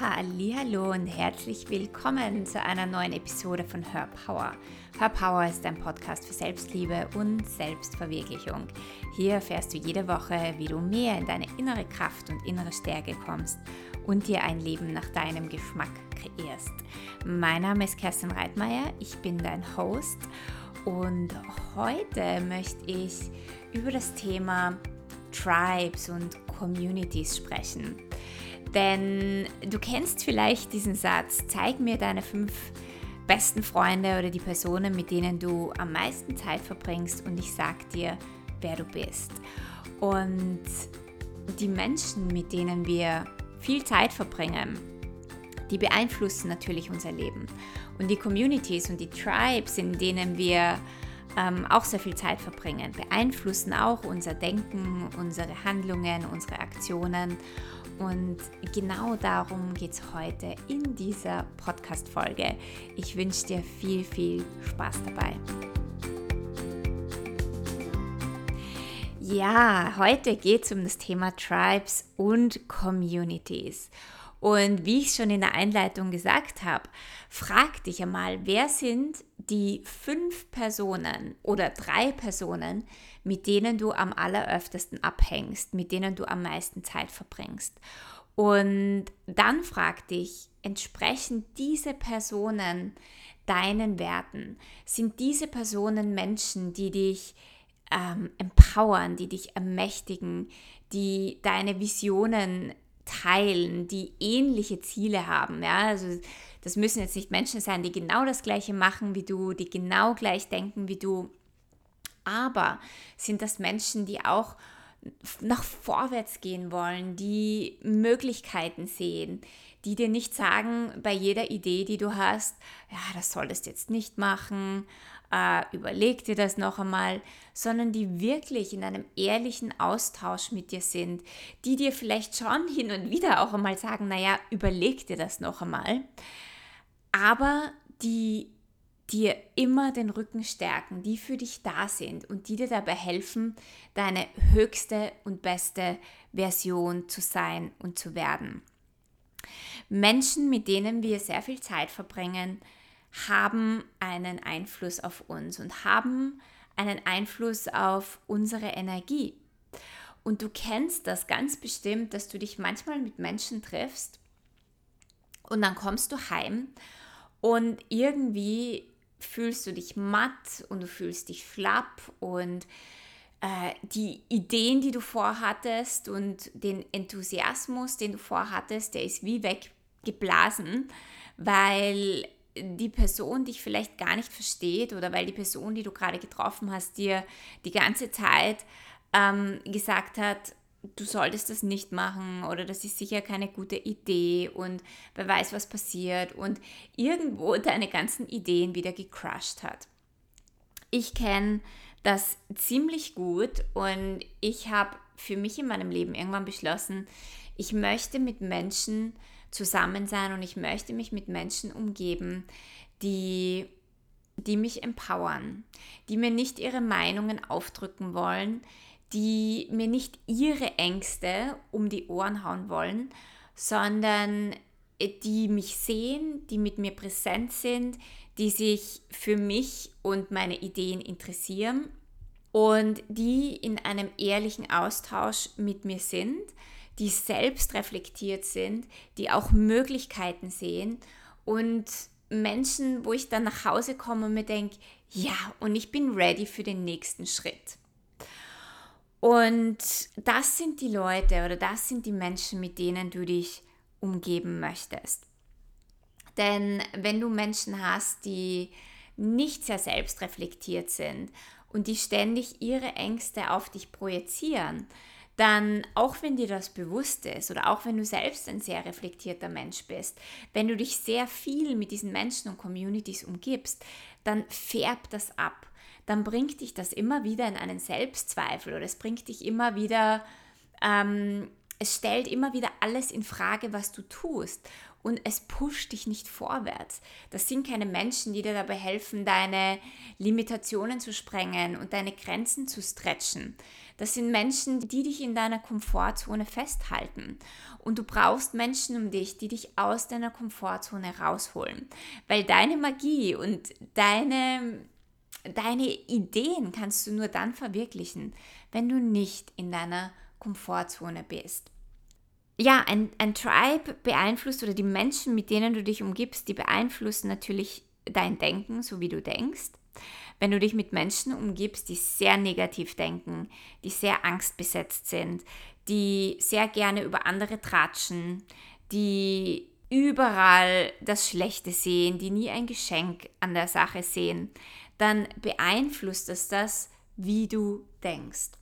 Hallo und herzlich willkommen zu einer neuen Episode von Her Power. Her Power ist ein Podcast für Selbstliebe und Selbstverwirklichung. Hier erfährst du jede Woche, wie du mehr in deine innere Kraft und innere Stärke kommst und dir ein Leben nach deinem Geschmack kreierst. Mein Name ist Kerstin Reitmeier, ich bin dein Host und heute möchte ich über das Thema Tribes und Communities sprechen. Denn du kennst vielleicht diesen Satz, zeig mir deine fünf besten Freunde oder die Personen, mit denen du am meisten Zeit verbringst und ich sag dir, wer du bist. Und die Menschen, mit denen wir viel Zeit verbringen, die beeinflussen natürlich unser Leben. Und die Communities und die Tribes, in denen wir ähm, auch sehr viel Zeit verbringen, beeinflussen auch unser Denken, unsere Handlungen, unsere Aktionen. Und genau darum geht es heute in dieser Podcast-Folge. Ich wünsche dir viel, viel Spaß dabei. Ja, heute geht es um das Thema Tribes und Communities. Und wie ich schon in der Einleitung gesagt habe, frag dich einmal, wer sind die fünf Personen oder drei Personen, mit denen du am alleröftesten abhängst, mit denen du am meisten Zeit verbringst. Und dann frag dich, entsprechen diese Personen deinen Werten? Sind diese Personen Menschen, die dich ähm, empowern, die dich ermächtigen, die deine Visionen teilen, die ähnliche Ziele haben. Ja? Also das müssen jetzt nicht Menschen sein, die genau das gleiche machen wie du, die genau gleich denken wie du, aber sind das Menschen, die auch nach vorwärts gehen wollen, die Möglichkeiten sehen, die dir nicht sagen bei jeder Idee, die du hast, ja, das solltest du jetzt nicht machen, äh, überleg dir das noch einmal, sondern die wirklich in einem ehrlichen Austausch mit dir sind, die dir vielleicht schon hin und wieder auch einmal sagen, naja, überleg dir das noch einmal, aber die dir immer den Rücken stärken, die für dich da sind und die dir dabei helfen, deine höchste und beste Version zu sein und zu werden. Menschen, mit denen wir sehr viel Zeit verbringen, haben einen Einfluss auf uns und haben einen Einfluss auf unsere Energie. Und du kennst das ganz bestimmt, dass du dich manchmal mit Menschen triffst und dann kommst du heim und irgendwie fühlst du dich matt und du fühlst dich schlapp und äh, die Ideen, die du vorhattest und den Enthusiasmus, den du vorhattest, der ist wie weggeblasen, weil die Person dich vielleicht gar nicht versteht oder weil die Person, die du gerade getroffen hast, dir die ganze Zeit ähm, gesagt hat, du solltest das nicht machen oder das ist sicher keine gute Idee und wer weiß, was passiert und irgendwo deine ganzen Ideen wieder gecrushed hat. Ich kenne das ziemlich gut und ich habe für mich in meinem Leben irgendwann beschlossen, ich möchte mit Menschen zusammen sein und ich möchte mich mit Menschen umgeben, die, die mich empowern, die mir nicht ihre Meinungen aufdrücken wollen, die mir nicht ihre Ängste um die Ohren hauen wollen, sondern die mich sehen, die mit mir präsent sind, die sich für mich und meine Ideen interessieren und die in einem ehrlichen Austausch mit mir sind, die selbst reflektiert sind, die auch Möglichkeiten sehen und Menschen, wo ich dann nach Hause komme und mir denke, ja, und ich bin ready für den nächsten Schritt. Und das sind die Leute oder das sind die Menschen, mit denen du dich umgeben möchtest. Denn wenn du Menschen hast, die nicht sehr selbstreflektiert sind und die ständig ihre Ängste auf dich projizieren, dann auch wenn dir das bewusst ist oder auch wenn du selbst ein sehr reflektierter Mensch bist, wenn du dich sehr viel mit diesen Menschen und Communities umgibst, dann färbt das ab. Dann bringt dich das immer wieder in einen Selbstzweifel oder es bringt dich immer wieder, ähm, es stellt immer wieder alles in Frage, was du tust und es pusht dich nicht vorwärts. Das sind keine Menschen, die dir dabei helfen, deine Limitationen zu sprengen und deine Grenzen zu stretchen. Das sind Menschen, die dich in deiner Komfortzone festhalten. Und du brauchst Menschen um dich, die dich aus deiner Komfortzone rausholen. Weil deine Magie und deine, deine Ideen kannst du nur dann verwirklichen, wenn du nicht in deiner Komfortzone bist ja, ein, ein Tribe beeinflusst oder die Menschen, mit denen du dich umgibst, die beeinflussen natürlich dein Denken, so wie du denkst. Wenn du dich mit Menschen umgibst, die sehr negativ denken, die sehr angstbesetzt sind, die sehr gerne über andere tratschen, die überall das Schlechte sehen, die nie ein Geschenk an der Sache sehen, dann beeinflusst es das, wie du denkst.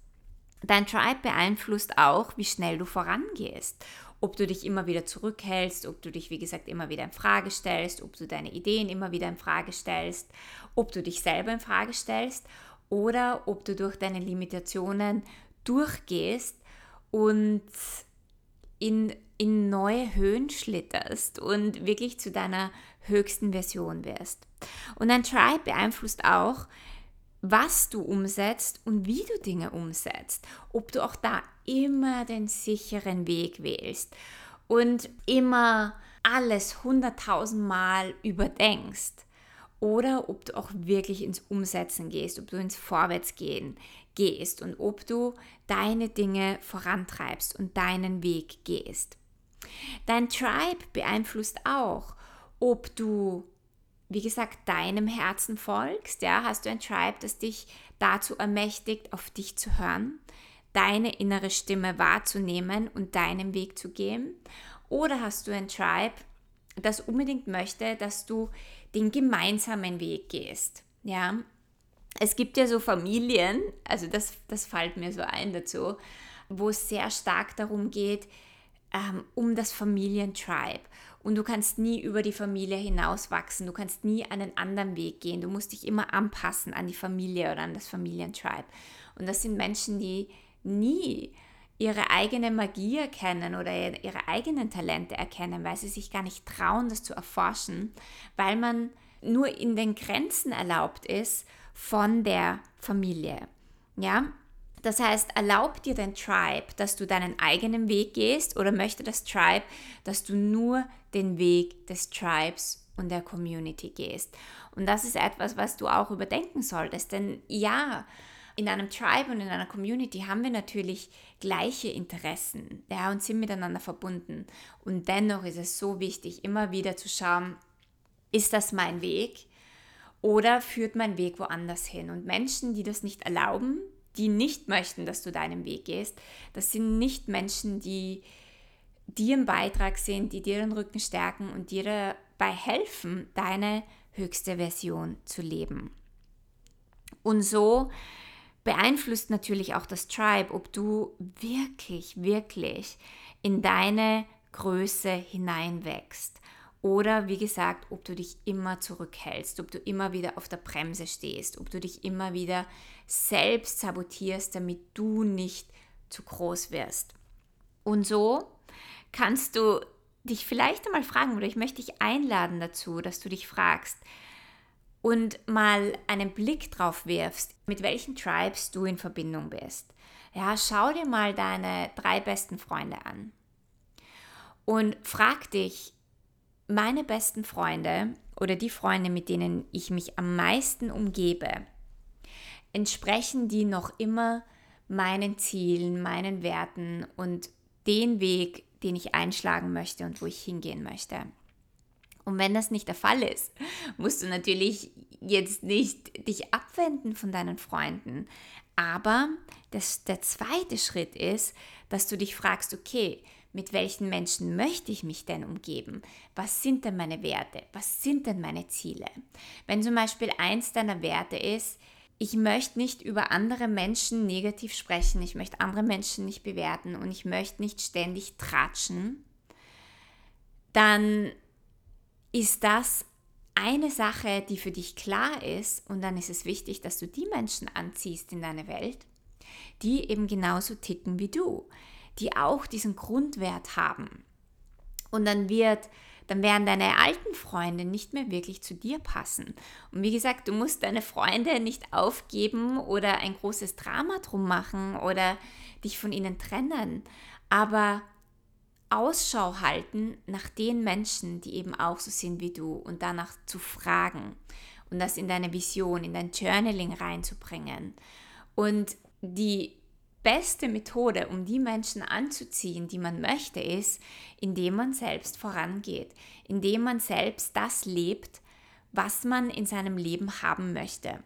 Dein Tribe beeinflusst auch, wie schnell du vorangehst. Ob du dich immer wieder zurückhältst, ob du dich, wie gesagt, immer wieder in Frage stellst, ob du deine Ideen immer wieder in Frage stellst, ob du dich selber in Frage stellst oder ob du durch deine Limitationen durchgehst und in, in neue Höhen schlitterst und wirklich zu deiner höchsten Version wirst. Und dein Tribe beeinflusst auch, was du umsetzt und wie du Dinge umsetzt. Ob du auch da immer den sicheren Weg wählst und immer alles hunderttausendmal überdenkst. Oder ob du auch wirklich ins Umsetzen gehst, ob du ins Vorwärtsgehen gehst und ob du deine Dinge vorantreibst und deinen Weg gehst. Dein Tribe beeinflusst auch, ob du wie gesagt, deinem Herzen folgst, ja, hast du ein Tribe, das dich dazu ermächtigt, auf dich zu hören, deine innere Stimme wahrzunehmen und deinen Weg zu gehen? Oder hast du ein Tribe, das unbedingt möchte, dass du den gemeinsamen Weg gehst? Ja, es gibt ja so Familien, also das, das fällt mir so ein dazu, wo es sehr stark darum geht, ähm, um das Familientribe und du kannst nie über die Familie hinauswachsen, du kannst nie einen anderen Weg gehen, du musst dich immer anpassen an die Familie oder an das Familientribe. Und das sind Menschen, die nie ihre eigene Magie erkennen oder ihre eigenen Talente erkennen, weil sie sich gar nicht trauen, das zu erforschen, weil man nur in den Grenzen erlaubt ist von der Familie. Ja, das heißt, erlaub dir dein Tribe, dass du deinen eigenen Weg gehst oder möchte das Tribe, dass du nur den Weg des Tribes und der Community gehst. Und das ist etwas, was du auch überdenken solltest. Denn ja, in einem Tribe und in einer Community haben wir natürlich gleiche Interessen ja, und sind miteinander verbunden. Und dennoch ist es so wichtig, immer wieder zu schauen, ist das mein Weg oder führt mein Weg woanders hin? Und Menschen, die das nicht erlauben, die nicht möchten, dass du deinen Weg gehst, das sind nicht Menschen, die dir ein Beitrag sind, die dir den Rücken stärken und dir dabei helfen, deine höchste Version zu leben. Und so beeinflusst natürlich auch das Tribe, ob du wirklich, wirklich in deine Größe hineinwächst oder wie gesagt, ob du dich immer zurückhältst, ob du immer wieder auf der Bremse stehst, ob du dich immer wieder selbst sabotierst, damit du nicht zu groß wirst. Und so kannst du dich vielleicht einmal fragen oder ich möchte dich einladen dazu, dass du dich fragst und mal einen Blick drauf wirfst, mit welchen Tribes du in Verbindung bist. Ja, schau dir mal deine drei besten Freunde an und frag dich, meine besten Freunde oder die Freunde, mit denen ich mich am meisten umgebe, entsprechen die noch immer meinen Zielen, meinen Werten und den Weg, den ich einschlagen möchte und wo ich hingehen möchte. Und wenn das nicht der Fall ist, musst du natürlich jetzt nicht dich abwenden von deinen Freunden. Aber das, der zweite Schritt ist, dass du dich fragst, okay, mit welchen Menschen möchte ich mich denn umgeben? Was sind denn meine Werte? Was sind denn meine Ziele? Wenn zum Beispiel eins deiner Werte ist, ich möchte nicht über andere Menschen negativ sprechen, ich möchte andere Menschen nicht bewerten und ich möchte nicht ständig tratschen, dann ist das eine Sache, die für dich klar ist und dann ist es wichtig, dass du die Menschen anziehst in deine Welt, die eben genauso ticken wie du, die auch diesen Grundwert haben. Und dann wird dann werden deine alten Freunde nicht mehr wirklich zu dir passen. Und wie gesagt, du musst deine Freunde nicht aufgeben oder ein großes Drama drum machen oder dich von ihnen trennen, aber Ausschau halten nach den Menschen, die eben auch so sind wie du und danach zu fragen und das in deine Vision, in dein Journaling reinzubringen. Und die beste Methode, um die Menschen anzuziehen, die man möchte, ist, indem man selbst vorangeht, indem man selbst das lebt, was man in seinem Leben haben möchte.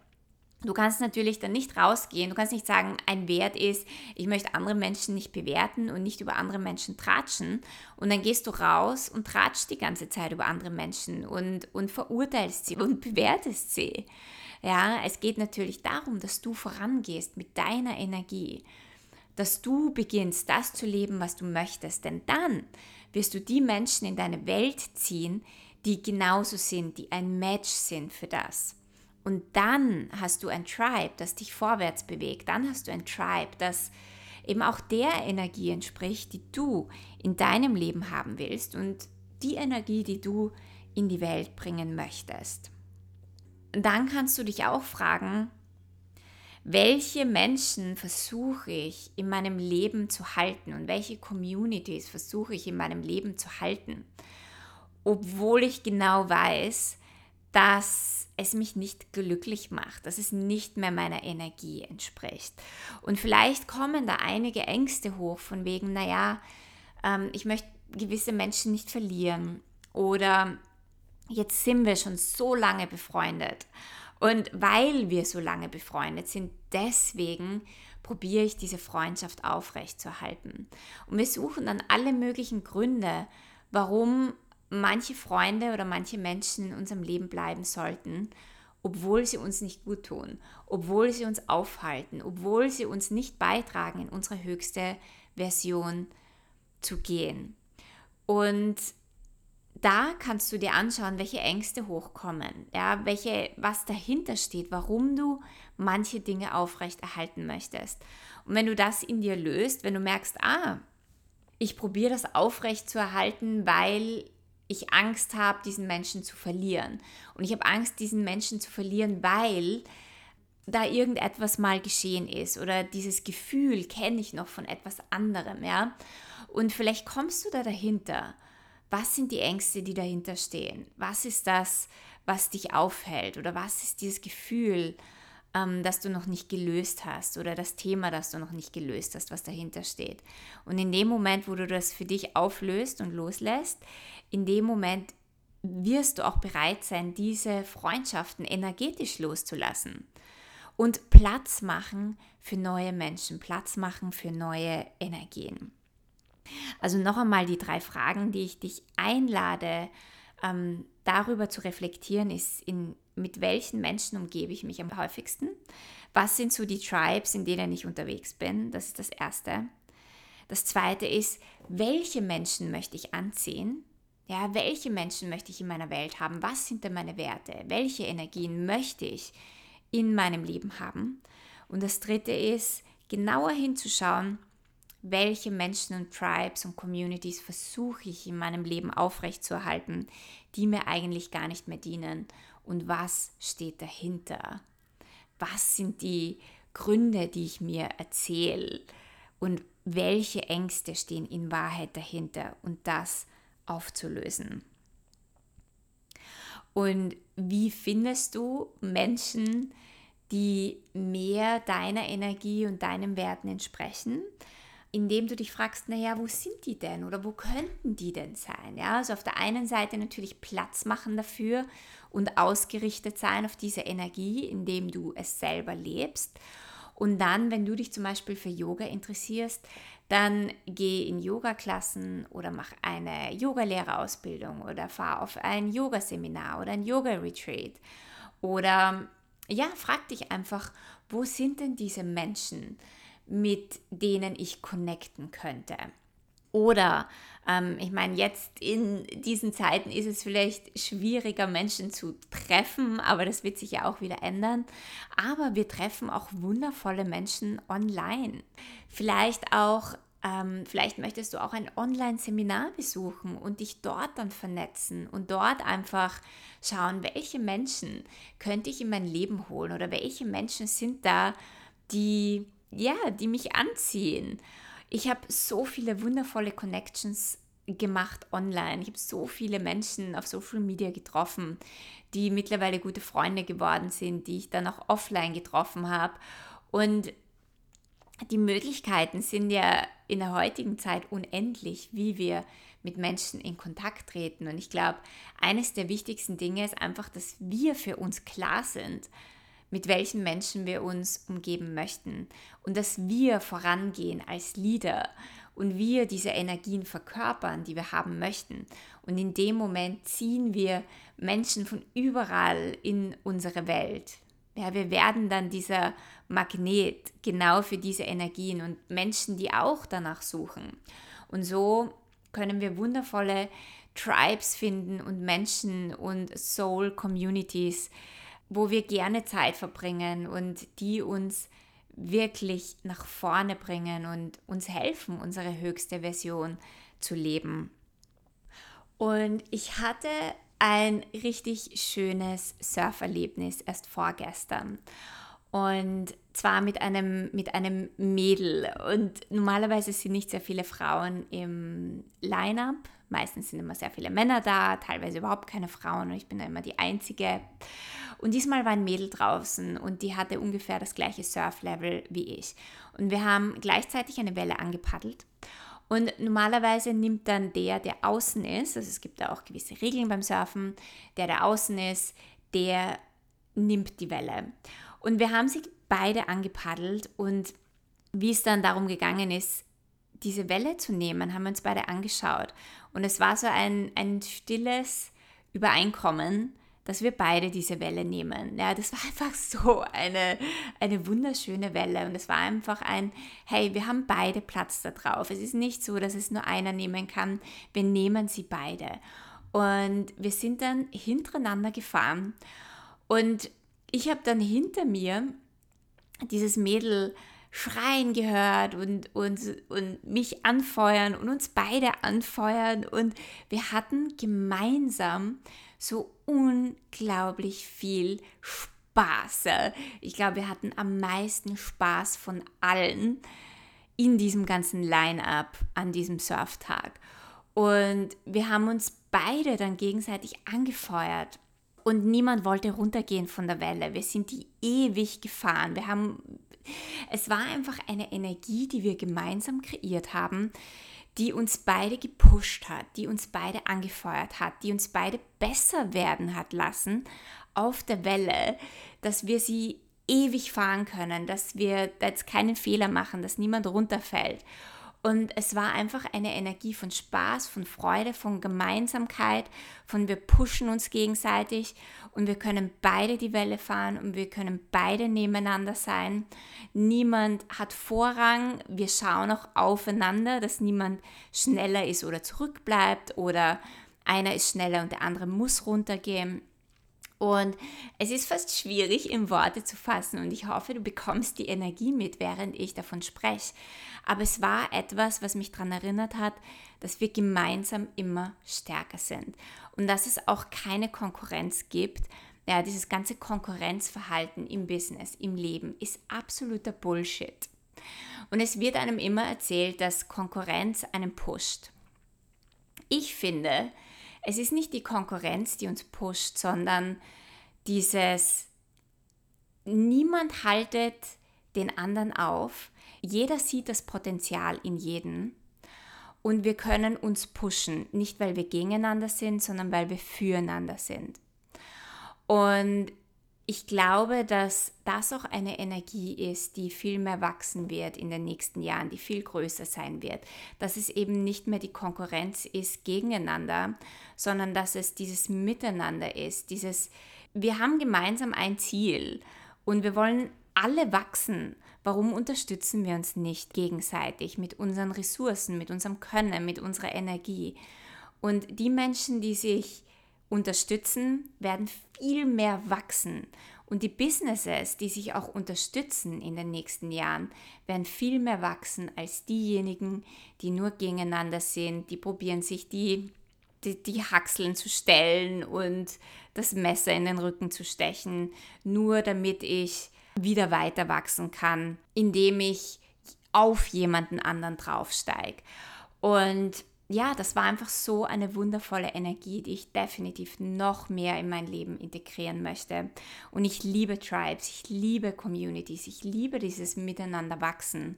Du kannst natürlich dann nicht rausgehen, du kannst nicht sagen, ein Wert ist, ich möchte andere Menschen nicht bewerten und nicht über andere Menschen tratschen und dann gehst du raus und tratschst die ganze Zeit über andere Menschen und, und verurteilst sie und bewertest sie. Ja, es geht natürlich darum, dass du vorangehst mit deiner Energie dass du beginnst, das zu leben, was du möchtest. Denn dann wirst du die Menschen in deine Welt ziehen, die genauso sind, die ein Match sind für das. Und dann hast du ein Tribe, das dich vorwärts bewegt. Dann hast du ein Tribe, das eben auch der Energie entspricht, die du in deinem Leben haben willst und die Energie, die du in die Welt bringen möchtest. Dann kannst du dich auch fragen, welche Menschen versuche ich in meinem Leben zu halten und welche Communities versuche ich in meinem Leben zu halten, obwohl ich genau weiß, dass es mich nicht glücklich macht, dass es nicht mehr meiner Energie entspricht. Und vielleicht kommen da einige Ängste hoch von wegen, naja, ähm, ich möchte gewisse Menschen nicht verlieren oder jetzt sind wir schon so lange befreundet und weil wir so lange befreundet sind, deswegen probiere ich diese Freundschaft aufrechtzuerhalten. Und wir suchen dann alle möglichen Gründe, warum manche Freunde oder manche Menschen in unserem Leben bleiben sollten, obwohl sie uns nicht gut tun, obwohl sie uns aufhalten, obwohl sie uns nicht beitragen, in unsere höchste Version zu gehen. Und da kannst du dir anschauen, welche Ängste hochkommen, ja, welche, was dahinter steht, warum du manche Dinge aufrechterhalten möchtest. Und wenn du das in dir löst, wenn du merkst, ah, ich probiere das aufrecht zu erhalten, weil ich Angst habe, diesen Menschen zu verlieren. Und ich habe Angst, diesen Menschen zu verlieren, weil da irgendetwas mal geschehen ist oder dieses Gefühl kenne ich noch von etwas anderem, ja. Und vielleicht kommst du da dahinter was sind die Ängste, die dahinter stehen? Was ist das, was dich aufhält? Oder was ist dieses Gefühl, ähm, das du noch nicht gelöst hast? Oder das Thema, das du noch nicht gelöst hast, was dahinter steht? Und in dem Moment, wo du das für dich auflöst und loslässt, in dem Moment wirst du auch bereit sein, diese Freundschaften energetisch loszulassen und Platz machen für neue Menschen, Platz machen für neue Energien. Also noch einmal die drei Fragen, die ich dich einlade, ähm, darüber zu reflektieren, ist, in, mit welchen Menschen umgebe ich mich am häufigsten? Was sind so die Tribes, in denen ich unterwegs bin? Das ist das Erste. Das Zweite ist, welche Menschen möchte ich anziehen? Ja, welche Menschen möchte ich in meiner Welt haben? Was sind denn meine Werte? Welche Energien möchte ich in meinem Leben haben? Und das Dritte ist, genauer hinzuschauen, welche Menschen und Tribes und Communities versuche ich in meinem Leben aufrechtzuerhalten, die mir eigentlich gar nicht mehr dienen und was steht dahinter? Was sind die Gründe, die ich mir erzähle und welche Ängste stehen in Wahrheit dahinter und das aufzulösen? Und wie findest du Menschen, die mehr deiner Energie und deinen Werten entsprechen? Indem du dich fragst, naja, wo sind die denn oder wo könnten die denn sein? Ja, also auf der einen Seite natürlich Platz machen dafür und ausgerichtet sein auf diese Energie, indem du es selber lebst. Und dann, wenn du dich zum Beispiel für Yoga interessierst, dann geh in Yoga-Klassen oder mach eine Yogalehrerausbildung oder fahr auf ein Yogaseminar oder ein Yoga-Retreat. Oder ja, frag dich einfach, wo sind denn diese Menschen? Mit denen ich connecten könnte. Oder ähm, ich meine, jetzt in diesen Zeiten ist es vielleicht schwieriger, Menschen zu treffen, aber das wird sich ja auch wieder ändern. Aber wir treffen auch wundervolle Menschen online. Vielleicht auch Ähm, vielleicht möchtest du auch ein Online-Seminar besuchen und dich dort dann vernetzen und dort einfach schauen, welche Menschen könnte ich in mein Leben holen oder welche Menschen sind da, die, ja, die mich anziehen. Ich habe so viele wundervolle Connections gemacht online. Ich habe so viele Menschen auf Social Media getroffen, die mittlerweile gute Freunde geworden sind, die ich dann auch offline getroffen habe. Und die Möglichkeiten sind ja in der heutigen Zeit unendlich, wie wir mit Menschen in Kontakt treten. Und ich glaube, eines der wichtigsten Dinge ist einfach, dass wir für uns klar sind, mit welchen Menschen wir uns umgeben möchten und dass wir vorangehen als Leader und wir diese Energien verkörpern, die wir haben möchten. Und in dem Moment ziehen wir Menschen von überall in unsere Welt. Ja, wir werden dann dieser Magnet genau für diese Energien und Menschen, die auch danach suchen. Und so können wir wundervolle Tribes finden und Menschen und Soul Communities, wo wir gerne Zeit verbringen und die uns wirklich nach vorne bringen und uns helfen, unsere höchste Version zu leben. Und ich hatte ein richtig schönes Surferlebnis erst vorgestern. Und zwar mit einem, mit einem Mädel. Und normalerweise sind nicht sehr viele Frauen im Line-up. Meistens sind immer sehr viele Männer da, teilweise überhaupt keine Frauen. Und ich bin da immer die Einzige. Und diesmal war ein Mädel draußen und die hatte ungefähr das gleiche Surflevel wie ich. Und wir haben gleichzeitig eine Welle angepaddelt. Und normalerweise nimmt dann der, der außen ist, also es gibt da auch gewisse Regeln beim Surfen, der, der außen ist, der nimmt die Welle. Und wir haben sie beide angepaddelt und wie es dann darum gegangen ist, diese Welle zu nehmen, haben wir uns beide angeschaut. Und es war so ein, ein stilles Übereinkommen, dass wir beide diese Welle nehmen. Ja, das war einfach so eine, eine wunderschöne Welle und es war einfach ein, hey, wir haben beide Platz da drauf. Es ist nicht so, dass es nur einer nehmen kann, wir nehmen sie beide. Und wir sind dann hintereinander gefahren und ich habe dann hinter mir dieses Mädel schreien gehört und, und, und mich anfeuern und uns beide anfeuern und wir hatten gemeinsam so unglaublich viel Spaß. Ich glaube, wir hatten am meisten Spaß von allen in diesem ganzen Line-up an diesem Surftag. Und wir haben uns beide dann gegenseitig angefeuert. Und niemand wollte runtergehen von der Welle. Wir sind die ewig gefahren. Wir haben, es war einfach eine Energie, die wir gemeinsam kreiert haben, die uns beide gepusht hat, die uns beide angefeuert hat, die uns beide besser werden hat lassen auf der Welle, dass wir sie ewig fahren können, dass wir jetzt keinen Fehler machen, dass niemand runterfällt. Und es war einfach eine Energie von Spaß, von Freude, von Gemeinsamkeit, von wir pushen uns gegenseitig und wir können beide die Welle fahren und wir können beide nebeneinander sein. Niemand hat Vorrang, wir schauen auch aufeinander, dass niemand schneller ist oder zurückbleibt oder einer ist schneller und der andere muss runtergehen. Und es ist fast schwierig in Worte zu fassen und ich hoffe, du bekommst die Energie mit, während ich davon spreche. Aber es war etwas, was mich daran erinnert hat, dass wir gemeinsam immer stärker sind und dass es auch keine Konkurrenz gibt. Ja, dieses ganze Konkurrenzverhalten im Business, im Leben ist absoluter Bullshit. Und es wird einem immer erzählt, dass Konkurrenz einen pusht. Ich finde, es ist nicht die Konkurrenz, die uns pusht, sondern dieses niemand haltet den anderen auf. Jeder sieht das Potenzial in jedem und wir können uns pushen, nicht weil wir gegeneinander sind, sondern weil wir füreinander sind. Und ich glaube, dass das auch eine Energie ist, die viel mehr wachsen wird in den nächsten Jahren, die viel größer sein wird. Dass es eben nicht mehr die Konkurrenz ist gegeneinander, sondern dass es dieses Miteinander ist, dieses, wir haben gemeinsam ein Ziel und wir wollen alle wachsen. Warum unterstützen wir uns nicht gegenseitig mit unseren Ressourcen, mit unserem Können, mit unserer Energie? Und die Menschen, die sich unterstützen, werden viel mehr wachsen Und die Businesses, die sich auch unterstützen in den nächsten Jahren, werden viel mehr wachsen als diejenigen, die nur gegeneinander sind, die probieren sich die, die, die Haxeln zu stellen und das Messer in den Rücken zu stechen, nur damit ich wieder weiter wachsen kann, indem ich auf jemanden anderen draufsteige. Und ja, das war einfach so eine wundervolle Energie, die ich definitiv noch mehr in mein Leben integrieren möchte. Und ich liebe Tribes, ich liebe Communities, ich liebe dieses Miteinander wachsen,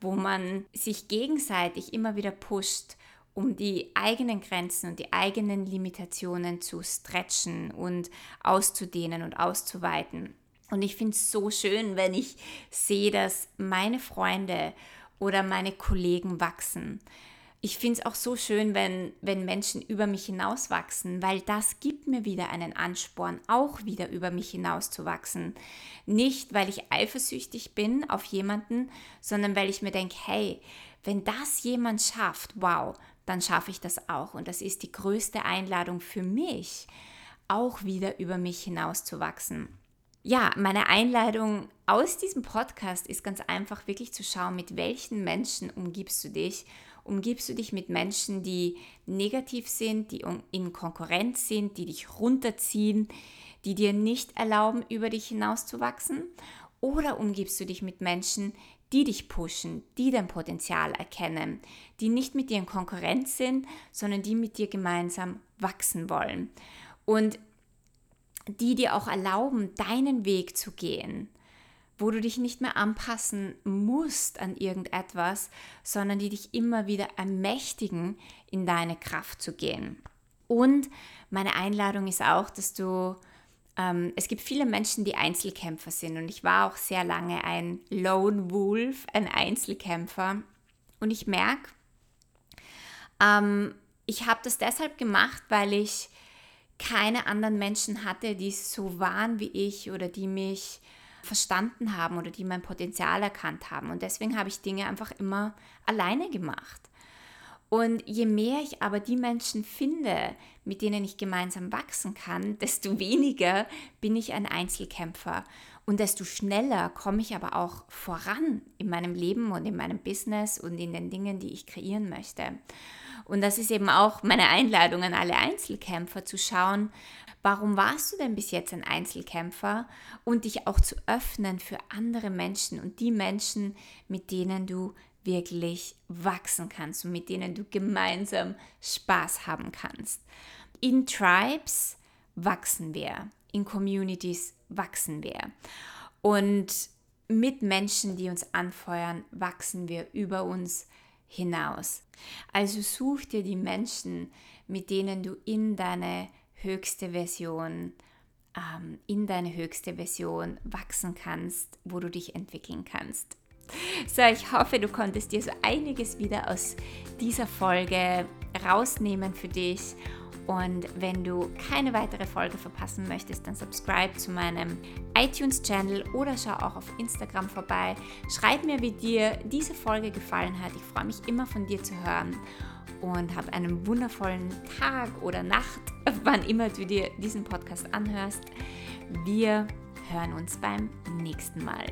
wo man sich gegenseitig immer wieder pusht, um die eigenen Grenzen und die eigenen Limitationen zu stretchen und auszudehnen und auszuweiten. Und ich finde es so schön, wenn ich sehe, dass meine Freunde oder meine Kollegen wachsen ich finde es auch so schön, wenn, wenn Menschen über mich hinauswachsen, weil das gibt mir wieder einen Ansporn, auch wieder über mich hinauszuwachsen. Nicht, weil ich eifersüchtig bin auf jemanden, sondern weil ich mir denke, hey, wenn das jemand schafft, wow, dann schaffe ich das auch. Und das ist die größte Einladung für mich, auch wieder über mich hinauszuwachsen. Ja, meine Einladung aus diesem Podcast ist ganz einfach wirklich zu schauen, mit welchen Menschen umgibst du dich umgibst du dich mit Menschen, die negativ sind, die in Konkurrenz sind, die dich runterziehen, die dir nicht erlauben, über dich hinauszuwachsen? Oder umgibst du dich mit Menschen, die dich pushen, die dein Potenzial erkennen, die nicht mit dir in Konkurrenz sind, sondern die mit dir gemeinsam wachsen wollen und die dir auch erlauben, deinen Weg zu gehen wo du dich nicht mehr anpassen musst an irgendetwas, sondern die dich immer wieder ermächtigen, in deine Kraft zu gehen. Und meine Einladung ist auch, dass du, ähm, es gibt viele Menschen, die Einzelkämpfer sind und ich war auch sehr lange ein Lone Wolf, ein Einzelkämpfer. Und ich merke, ähm, ich habe das deshalb gemacht, weil ich keine anderen Menschen hatte, die so waren wie ich oder die mich verstanden haben oder die mein Potenzial erkannt haben. Und deswegen habe ich Dinge einfach immer alleine gemacht. Und je mehr ich aber die Menschen finde, mit denen ich gemeinsam wachsen kann, desto weniger bin ich ein Einzelkämpfer. Und desto schneller komme ich aber auch voran in meinem Leben und in meinem Business und in den Dingen, die ich kreieren möchte. Und das ist eben auch meine Einladung an alle Einzelkämpfer zu schauen, warum warst du denn bis jetzt ein Einzelkämpfer und dich auch zu öffnen für andere Menschen und die Menschen, mit denen du wirklich wachsen kannst und mit denen du gemeinsam Spaß haben kannst. In Tribes wachsen wir, in Communities wachsen wir. Und mit Menschen, die uns anfeuern, wachsen wir über uns hinaus. Also such dir die Menschen, mit denen du in deine höchste Version, ähm, in deine höchste Version wachsen kannst, wo du dich entwickeln kannst. So, ich hoffe, du konntest dir so einiges wieder aus dieser Folge rausnehmen für dich und wenn du keine weitere Folge verpassen möchtest, dann subscribe zu meinem iTunes-Channel oder schau auch auf Instagram vorbei. Schreib mir, wie dir diese Folge gefallen hat. Ich freue mich immer von dir zu hören und hab einen wundervollen Tag oder Nacht, wann immer du dir diesen Podcast anhörst. Wir hören uns beim nächsten Mal.